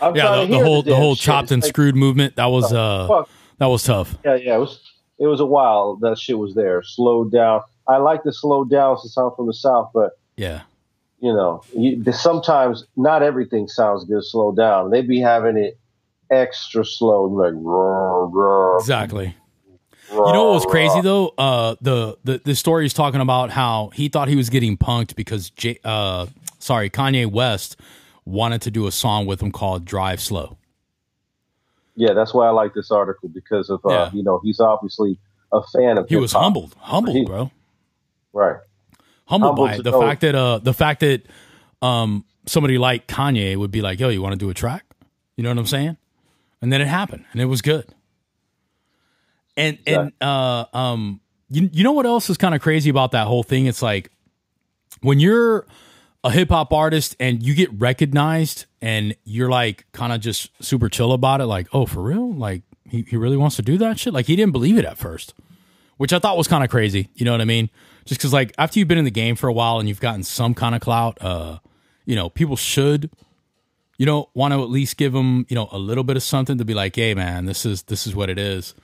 I'm Yeah, the, the whole the damn whole shit. chopped It's and like, screwed movement that was uh fuck. that was tough. Yeah, yeah, it was it was a while that shit was there. Slowed down. I like to slow down since I'm from the south, but Yeah. you know, you, sometimes not everything sounds good slowed down. They be having it extra slow, like Exactly. You know what was crazy though? Uh, the the the story is talking about how he thought he was getting punked because J- uh, sorry, Kanye West wanted to do a song with him called "Drive Slow." Yeah, that's why I like this article because of uh, Yeah. you know he's obviously a fan of. He was humbled, humbled, He- bro, right? humbled, humbled by it. The know- fact that uh, the fact that um, somebody like Kanye would be like, "Yo, you want to do a track?" You know what I'm saying? And then it happened, and it was good. And and uh, um, you you know what else is kind of crazy about that whole thing? It's like when you're a hip hop artist and you get recognized and you're like kind of just super chill about it, like, oh, for real? Like he, he really wants to do that shit? Like he didn't believe it at first, which I thought was kind of crazy. You know what I mean? Just because like after you've been in the game for a while and you've gotten some kind of clout, uh, you know, people should, you know, want to at least give them, you know, a little bit of something to be like, hey man, this is this is what it is.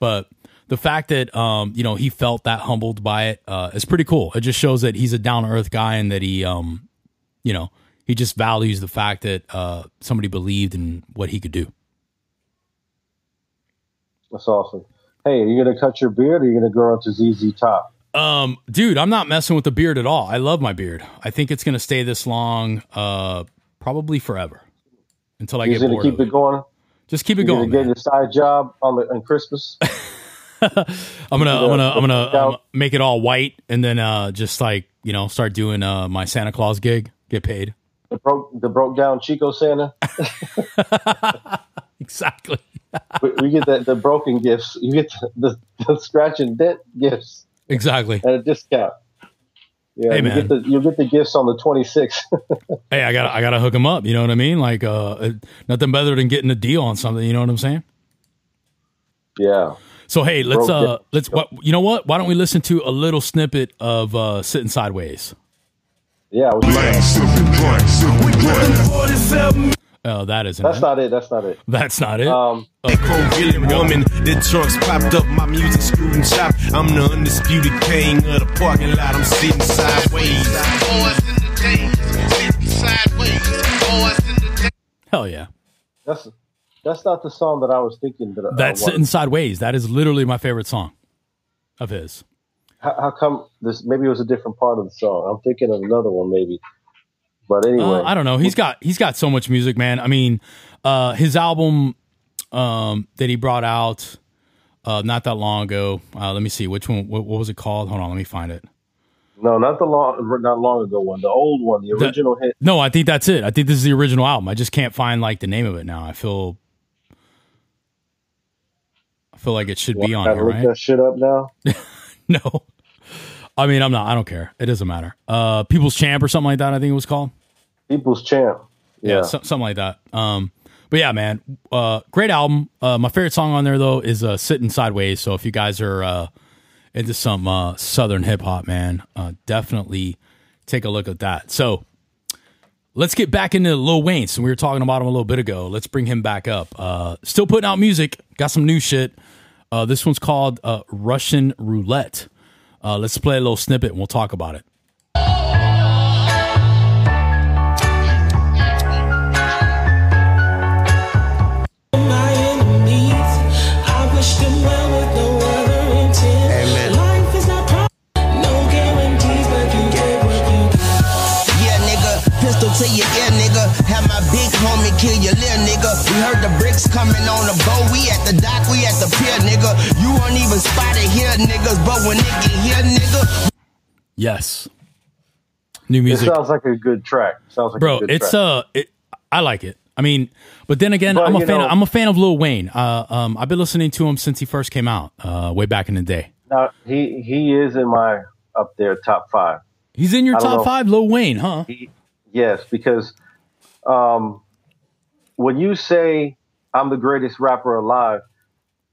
But the fact that um, you know, he felt that humbled by it uh, is pretty cool. It just shows that he's a down to earth guy and that he, um, you know, he just values the fact that uh, somebody believed in what he could do. That's awesome. Hey, are you gonna cut your beard or are you gonna grow into ZZ Top? Um, dude, I'm not messing with the beard at all. I love my beard. I think it's gonna stay this long, uh, probably forever until I You're get bored. keep it it. going. Just keep it You're going. get your side job on the on Christmas. I'm gonna, I'm gonna, I'm gonna um, make it all white and then uh, just like you know, start doing uh, my Santa Claus gig, get paid. the broke the broke down Chico Santa. Exactly. we, we get the, the broken gifts. You get the, the, the scratch and dent gifts Exactly. at a discount. Yeah, Hey, you man. get the you'll get the gifts on the 26th. Hey, I gotta, I gotta hook him up. You know what I mean? Like, uh, nothing better than getting a deal on something. You know what I'm saying? yeah. So hey, let's Bro, uh, yeah. let's what you know what? Why don't we listen to a little snippet of uh, sitting sideways? Yeah, I was, Oh, that isn't that's it. not it. That's not it. That's not it. Um, Villain woman, the trunks popped up, my music screwed and chopped. I'm the undisputed king of the parking lot. I'm sitting sideways. Hell yeah. that's that's not the song that I was thinking. That That's wanted. sitting sideways. That is literally my favorite song of his. How, how come this? Maybe it was a different part of the song. I'm thinking of another one, maybe. But anyway, Uh, I don't know. He's got he's got so much music, man. I mean, uh, his album um, that he brought out uh, not that long ago. Uh, let me see which one. What, what was it called? Hold on, let me find it. No, not the long, not long ago one. The old one, the original hit. No, I think that's it. I think this is the original album. I just can't find like the name of it now. I feel, I feel like it should be on here, look right? that shit up now. no, I mean I'm not. I don't care. It doesn't matter. Uh, People's Champ or something like that. I think it was called. People's Champ. Yeah, Yeah. so- something like that. Um, but yeah, man, uh, great album. Uh, my favorite song on there though is uh, "Sitting Sideways." So if you guys are uh, into some uh, Southern hip hop, man, uh, definitely take a look at that. So let's get back into Lil Wayne. So we were talking about him a little bit ago. Let's bring him back up. Uh, still putting out music. Got some new shit. Uh, this one's called uh, Russian Roulette. Uh, let's play a little snippet and we'll talk about it. Yes. New It music. sounds like a good track. Sounds like bro a good it's track. uh it, i like it i mean but then again But, i'm a fan know- i'm a fan of lil wayne uh um i've been listening to him since he first came out uh way back in the day Now, he he is in my up there top five. he's in your top know. five lil wayne huh Yes, because um, when you say I'm the greatest rapper alive,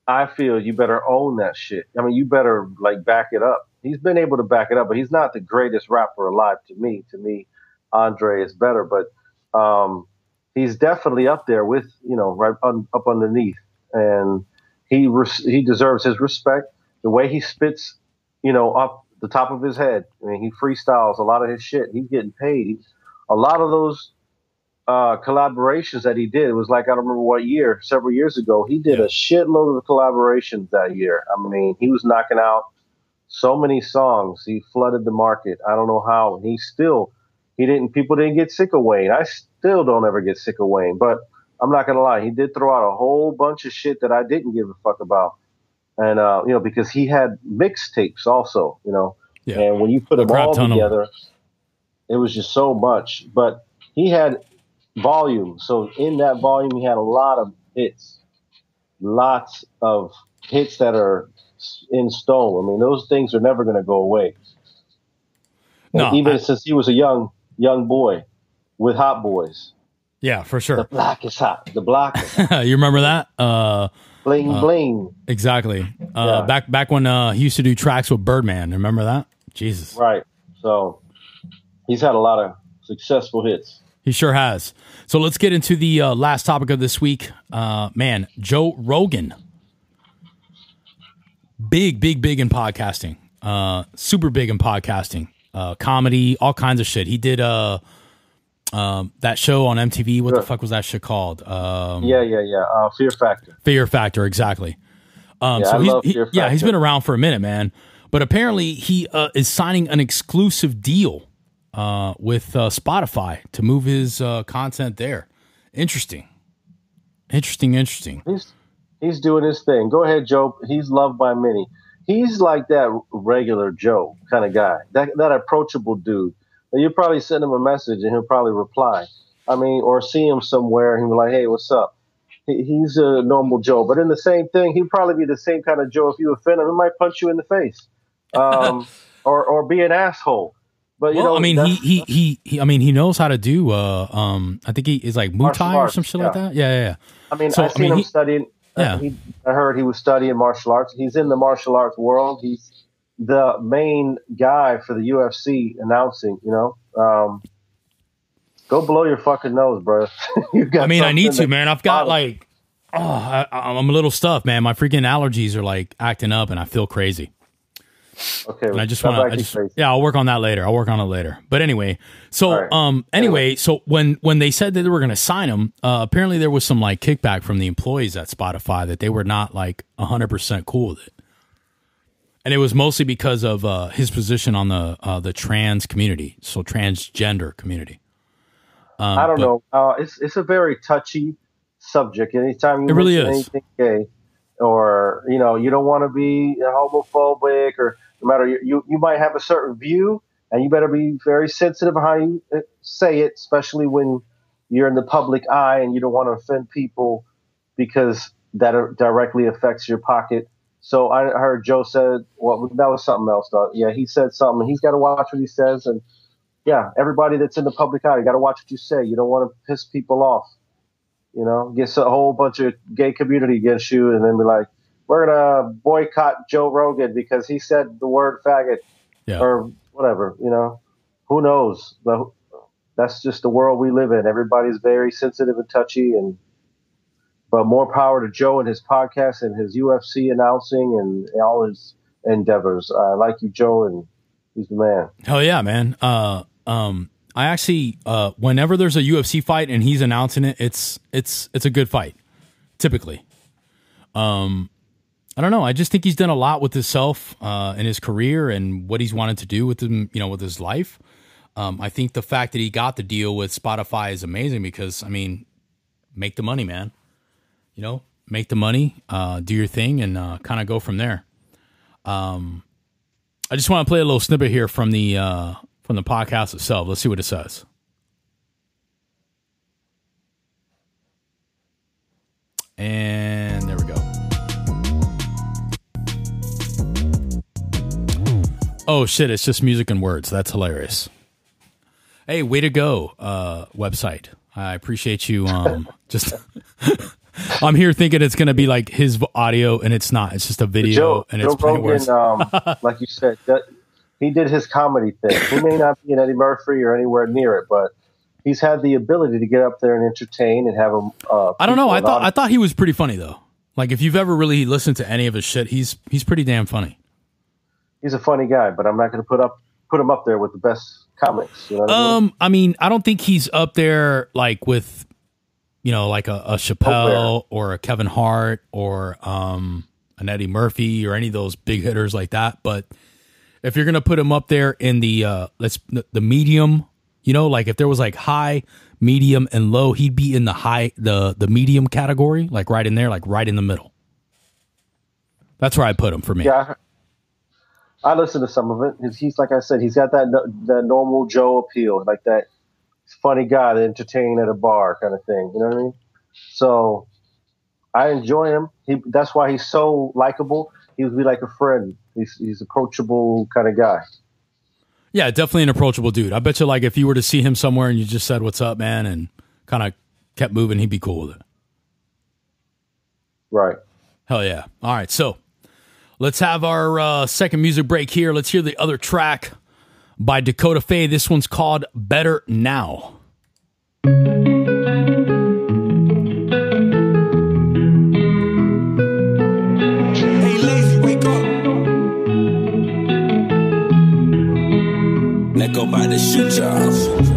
I feel you better own that shit. I mean, you better like back it up. He's been able to back it up, but he's not the greatest rapper alive to me. To me, Andre is better, but um, he's definitely up there with you know right un, up underneath, and he res- he deserves his respect. The way he spits, you know, up the top of his head. I mean, he freestyles a lot of his shit. He's getting paid. A lot of those uh, collaborations that he did. It was like I don't remember what year, several years ago. He did Yeah. a shitload of collaborations that year. I mean, he was knocking out so many songs. He flooded the market. I don't know how. And he still, he didn't. People didn't get sick of Wayne. I still don't ever get sick of Wayne. But I'm not gonna lie, he did throw out a whole bunch of shit that I didn't give a fuck about. And uh, you know, because he had mixtapes also, you know. Yeah. And when you put A them all 'em. together, it was just so much. But he had volume. So in that volume, he had a lot of hits, lots of hits that are in stone. I mean, those things are never going to go away. No, even I- since he was a young young boy with Hot Boys, yeah for sure. the block is hot. The block is you remember that uh bling bling. exactly uh Yeah. back back when uh he used to do tracks with birdman remember that jesus Right. So he's had a lot of successful hits. He sure has. So let's get into the uh, last topic of this week. Uh, man, Joe Rogan. Big, big, big in podcasting. Uh, super big in podcasting. Uh, comedy, all kinds of shit. He did uh, um, that show on MTV. What the fuck was that shit called? Um, Yeah, yeah, yeah. Uh, Fear Factor. Fear Factor, exactly. Um, Yeah, so I he's, love he- yeah, he's been around for a minute, man. But apparently, he uh, is signing an exclusive deal uh, with uh, Spotify to move his uh, content there. Interesting, interesting, interesting. He's he's doing his thing. Go ahead, Joe. He's loved by many. He's like that regular Joe kind of guy, that that approachable dude. You probably send him a message and he'll probably reply. I mean, or see him somewhere and he'll be like, "Hey, what's up?" He, he's a normal Joe, but in the same thing, he'd probably be the same kind of Joe if you offend him. He might punch you in the face, um, or or be an asshole. But you well, know, I mean, he, he he he. I mean, he knows how to do. Uh, um, I think he is like Muay Thai or some shit like that. Yeah, yeah. yeah. I mean, So, I've I seen mean, him he- studying. Uh, Yeah. he, I heard he was studying martial arts. He's in the martial arts world. He's the main guy for the UFC announcing. You know, um, go blow your fucking nose, bro. you got I mean, I need to, man. I've got like, oh, I, I'm a little stuffed, man. My freaking allergies are like acting up, and I feel crazy. Okay, And I just want to, I acting just, crazy. yeah, I'll work on that later. I'll work on it later. But anyway, so, right. um, anyway, so when when they said that they were going to sign him, uh, apparently there was some like kickback from the employees at Spotify that they were not like 100 percent cool with it, and it was mostly because of uh, his position on the uh, the trans community, so transgender community. Um, I don't but- know. Uh, it's it's a very touchy subject. Anytime you It really is. anything gay, or you know, you don't want to be homophobic, or no matter you, you, you might have a certain view, and you better be very sensitive how you uh, say it, especially when you're in the public eye and you don't want to offend people because that directly affects your pocket. So I heard Joe said, well, that was something else. Though. Yeah, he said something. He's got to watch what he says, and yeah, everybody that's in the public eye, you got to watch what you say. You don't want to piss people off. You know, gets a whole bunch of gay community against you, and then be like, "We're gonna boycott Joe Rogan because he said the word faggot Yeah. or whatever." You know, who knows? But that's just the world we live in. Everybody's very sensitive and touchy, and but more power to Joe and his podcast and his UFC announcing and all his endeavors. I like you, Joe, and he's the man. Hell yeah, man. Uh, um, I actually, uh, whenever there's a UFC fight and he's announcing it, it's it's it's a good fight, typically. Um, I don't know. I just think he's done a lot with himself uh, in his career and what he's wanted to do with him, you know, with his life. Um, I think the fact that he got the deal with Spotify is amazing because I mean, make the money, man. You know, make the money, uh, do your thing, and uh, kind of go from there. Um, I just want to play a little snippet here from the uh, from the podcast itself. Let's see what it says. And there Oh shit! It's just music and words. That's hilarious. Hey, way to go, uh, website. I appreciate you. Um, just I'm here thinking it's gonna be like his audio, and it's not. It's just a video, Joe, and Joe it's words. Rogan, um, like you said, that, he did his comedy thing. He may not be in Eddie Murphy or anywhere near it, but he's had the ability to get up there and entertain and have him. Uh, I don't know. I thought I thought he was pretty funny though. Like if you've ever really listened to any of his shit, he's he's pretty damn funny. He's a funny guy, but I'm not going to put up put him up there with the best comics. You know what I mean? Um, I mean, I don't think he's up there like with, you know, like a, a Chappelle or a Kevin Hart or um an Eddie Murphy or any of those big hitters like that. But if you're gonna put him up there in the uh let's the, the medium, you know, like if there was like high, medium, and low, he'd be in the high the the medium category, like right in there, like right in the middle. That's where I put him for me. Yeah, I, listen to some of it. He's, he's like I said, he's got that that normal Joe appeal, like that funny guy that entertain at a bar kind of thing. You know what I mean? So I enjoy him. He that's why he's so likable. He would be like a friend. He's he's approachable kind of guy. Yeah, definitely an approachable dude. I bet you, like, if you were to see him somewhere and you just said, "What's up, man," and kind of kept moving, he'd be cool with it. Right. Hell yeah! All right, so let's have our uh, second music break here. Let's hear the other track by Dakota Faye. This one's called "Better Now." Go by the shoe job.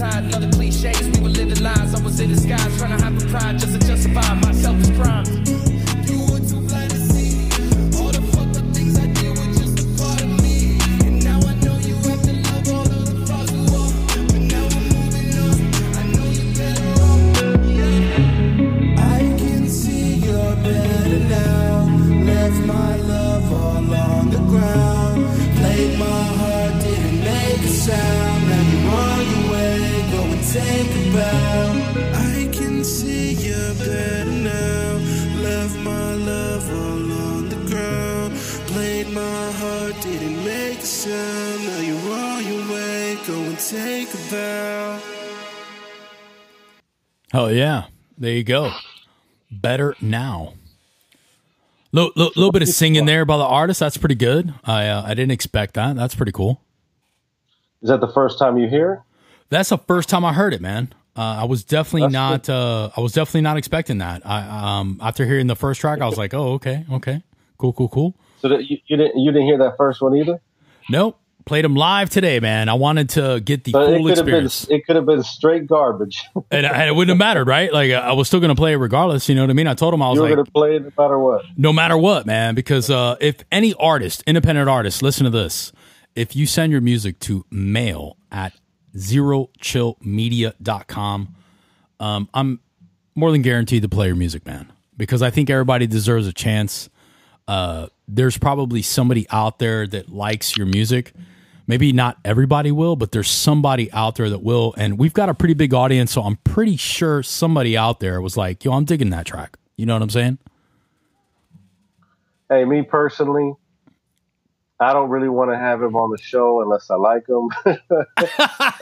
tired cliches. We were living lies. I was in disguise, trying to hide the pride just a there you go. Better now. Little, little, little bit of singing there by the artist. That's pretty good. I uh, I didn't expect that. That's pretty cool. Is that the first time you hear? That's the first time I heard it, man. Uh, I was definitely That's not. Uh, I was definitely not expecting that. I um after hearing the first track, I was like, oh okay, okay, cool, cool, cool. So that you, you didn't you didn't hear that first one either. Nope, played them live today, man. I wanted to get the But it full could have been experience, it could have been straight garbage. and, and it wouldn't have mattered, right? Like I was still gonna play it regardless. You know what I mean? I told him I was like, gonna play it no matter what. no matter what, man. Because uh, if any artist, independent artist, listen to this. If you send your music to mail at zerochillmedia.com, um, I'm more than guaranteed to play your music, man. Because I think everybody deserves a chance. Uh, there's probably somebody out there that likes your music. Maybe not everybody will, but there's somebody out there that will. And we've got a pretty big audience, so I'm pretty sure somebody out there was like, yo, I'm digging that track. You know what I'm saying? Hey, me personally, I don't really want to have him on the show unless I like him.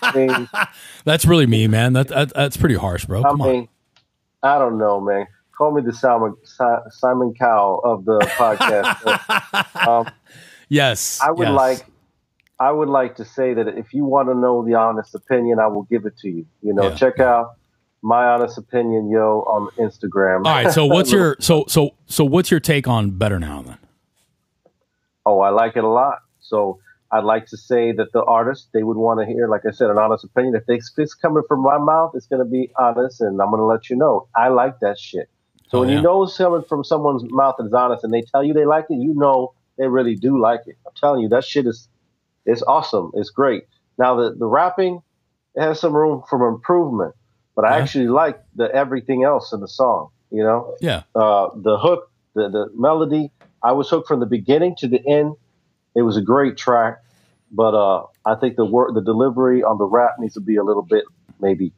I mean, That's really me, man. That, that that's pretty harsh, bro. I Come on. mean, I don't know, man. Call me the Simon Simon Cowell of the podcast. um, Yes, I would yes. like, I would like to say that if you want to know the honest opinion, I will give it to you. You know, Yeah, check out my honest opinion, yo, on Instagram. All right. So what's your so so so what's your take on Better Now then? Oh, I like it a lot. So I'd like to say that the artist they would want to hear, like I said, an honest opinion. If they, if it's coming from my mouth, it's going to be honest, and I'm going to let you know. I like that shit. So Oh, when yeah. you know it's coming from someone's mouth that's honest, and they tell you they like it, you know they really do like it. I'm telling you, that shit is it's awesome. It's great. Now the the rapping it has some room for improvement, but I Yeah. actually like the everything else in the song. You know, Yeah. uh, the hook, the the melody. I was hooked from the beginning to the end. It was a great track, but uh, I think the word, the delivery on the rap needs to be a little bit maybe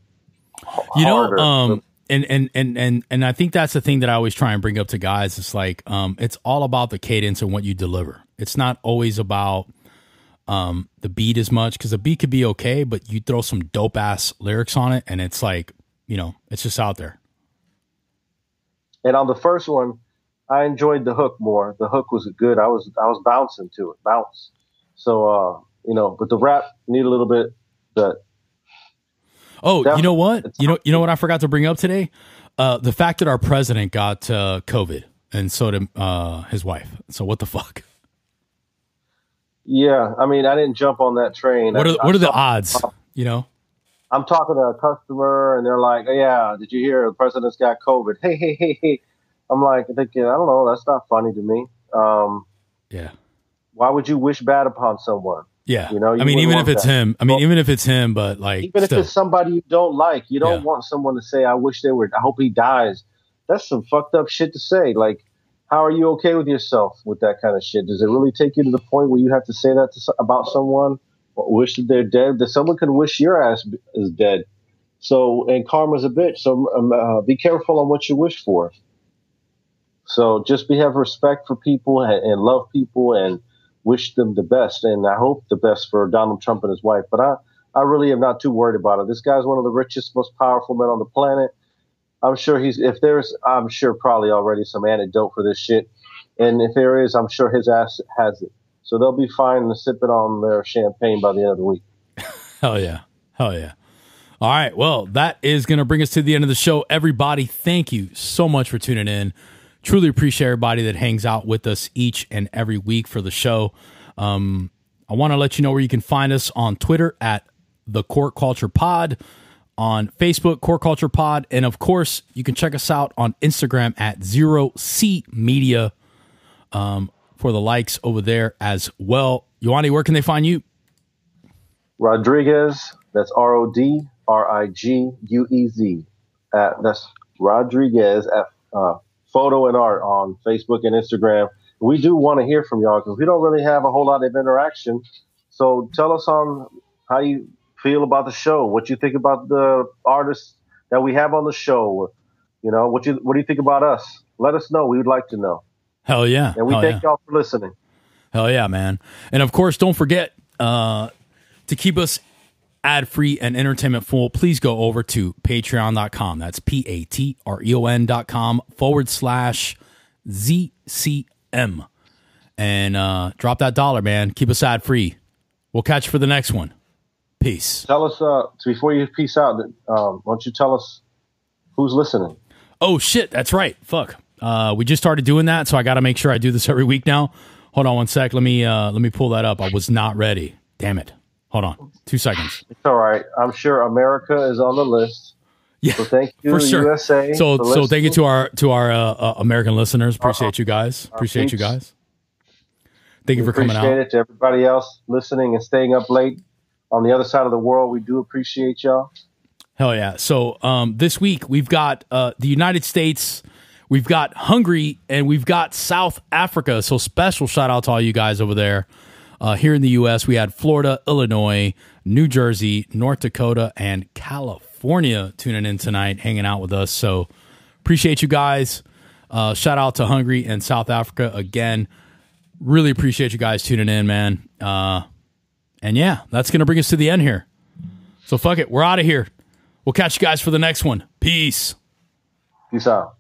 You know, um, and and and and and I think that's the thing that I always try and bring up to guys. It's like, um, it's all about the cadence and what you deliver. It's not always about um the beat as much because the beat could be okay, but you throw some dope ass lyrics on it, and it's like, you know, it's just out there. and on the first one, I enjoyed the hook more. The hook was good. I was I was bouncing to it, bounce. So uh, you know, but the rap need a little bit. But Oh, you know what? You know, you know what I forgot to bring up today? Uh, the fact that our president got uh, COVID, and so did uh, his wife. So what the fuck? Yeah, I mean, I didn't jump on that train. What are I what are the odds? You know? I'm talking to a customer and they're like, "Yeah, did you hear the president's got COVID?" Hey, hey, hey, hey. I'm like thinking, I don't know, that's not funny to me. Um, Yeah. why would you wish bad upon someone? Yeah. You know, you I mean, even if it's that. him, I mean, Well- even if it's him, but like, Even still. if it's somebody you don't like, you don't Yeah. want someone to say, "I wish they were." I hope he dies. That's some fucked up shit to say. Like, how are you okay with yourself with that kind of shit? Does it really take you to the point where you have to say that to, about someone? Wish that they're dead. That someone can wish your ass is dead. So, and karma's a bitch. So, um, uh, be careful on what you wish for. So, just be have respect for people and, and love people and wish them the best. And I hope the best for Donald Trump and his wife. But I, I really am not too worried about it. This guy's one of the richest, most powerful men on the planet. I'm sure he's if there's I'm sure probably already some antidote for this shit. And if there is, I'm sure his ass has it. So they'll be fine and sipping on their champagne by the end of the week. Hell yeah. Hell yeah. All right. Well, that is going to bring us to the end of the show. Everybody, thank you so much for tuning in. Truly appreciate everybody that hangs out with us each and every week for the show. Um, I want to let you know where you can find us on Twitter at the Core Culture Pod, on Facebook, Core Culture Pod, and of course, you can check us out on Instagram at Zero C Media um, for the likes over there as well. Yoani, where can they find you? Rodriguez, that's R O D R I G U E Z. At That's Rodriguez at uh, Photo and Art on Facebook and Instagram. We do want to hear from y'all because we don't really have a whole lot of interaction. So tell us on how you feel about the show, what you think about the artists that we have on the show. You know, what you what do you think about us? Let us know. We would like to know. Hell yeah. And we Hell thank yeah. y'all for listening. Hell yeah, man. And of course, don't forget uh, to keep us ad free and entertainment full. Please go over to patreon.com. That's P A T R E O N dot com forward slash ZCM. And uh, drop that dollar, man. Keep us ad free. We'll catch you for the next one. Peace. Tell us uh, before you peace out. Um, why don't you tell us who's listening? Oh shit, that's right. Fuck. Uh, we just started doing that, so I got to make sure I do this every week now. Hold on one sec. Let me uh, let me pull that up. I was not ready. Damn it. Hold on. Two seconds. It's all right. I'm sure America is on the list. Yeah, So thank you, for sure. USA. So so thank you to our to our uh, uh, American listeners. Appreciate you guys. Appreciate you guys. Thank you for coming out. appreciate it to everybody else listening and staying up late on the other side of the world. We do appreciate y'all. Hell yeah. So um, this week we've got uh, the United States, we've got Hungary, and we've got South Africa. So special shout out to all you guys over there. Uh, here in the U.S., we had Florida, Illinois, New Jersey, North Dakota, and California tuning in tonight, hanging out with us. So appreciate you guys. Uh, shout out to Hungary and South Africa again. Really appreciate you guys tuning in, man. Uh, and yeah, that's going to bring us to the end here. So fuck it. We're out of here. We'll catch you guys for the next one. Peace. Peace out.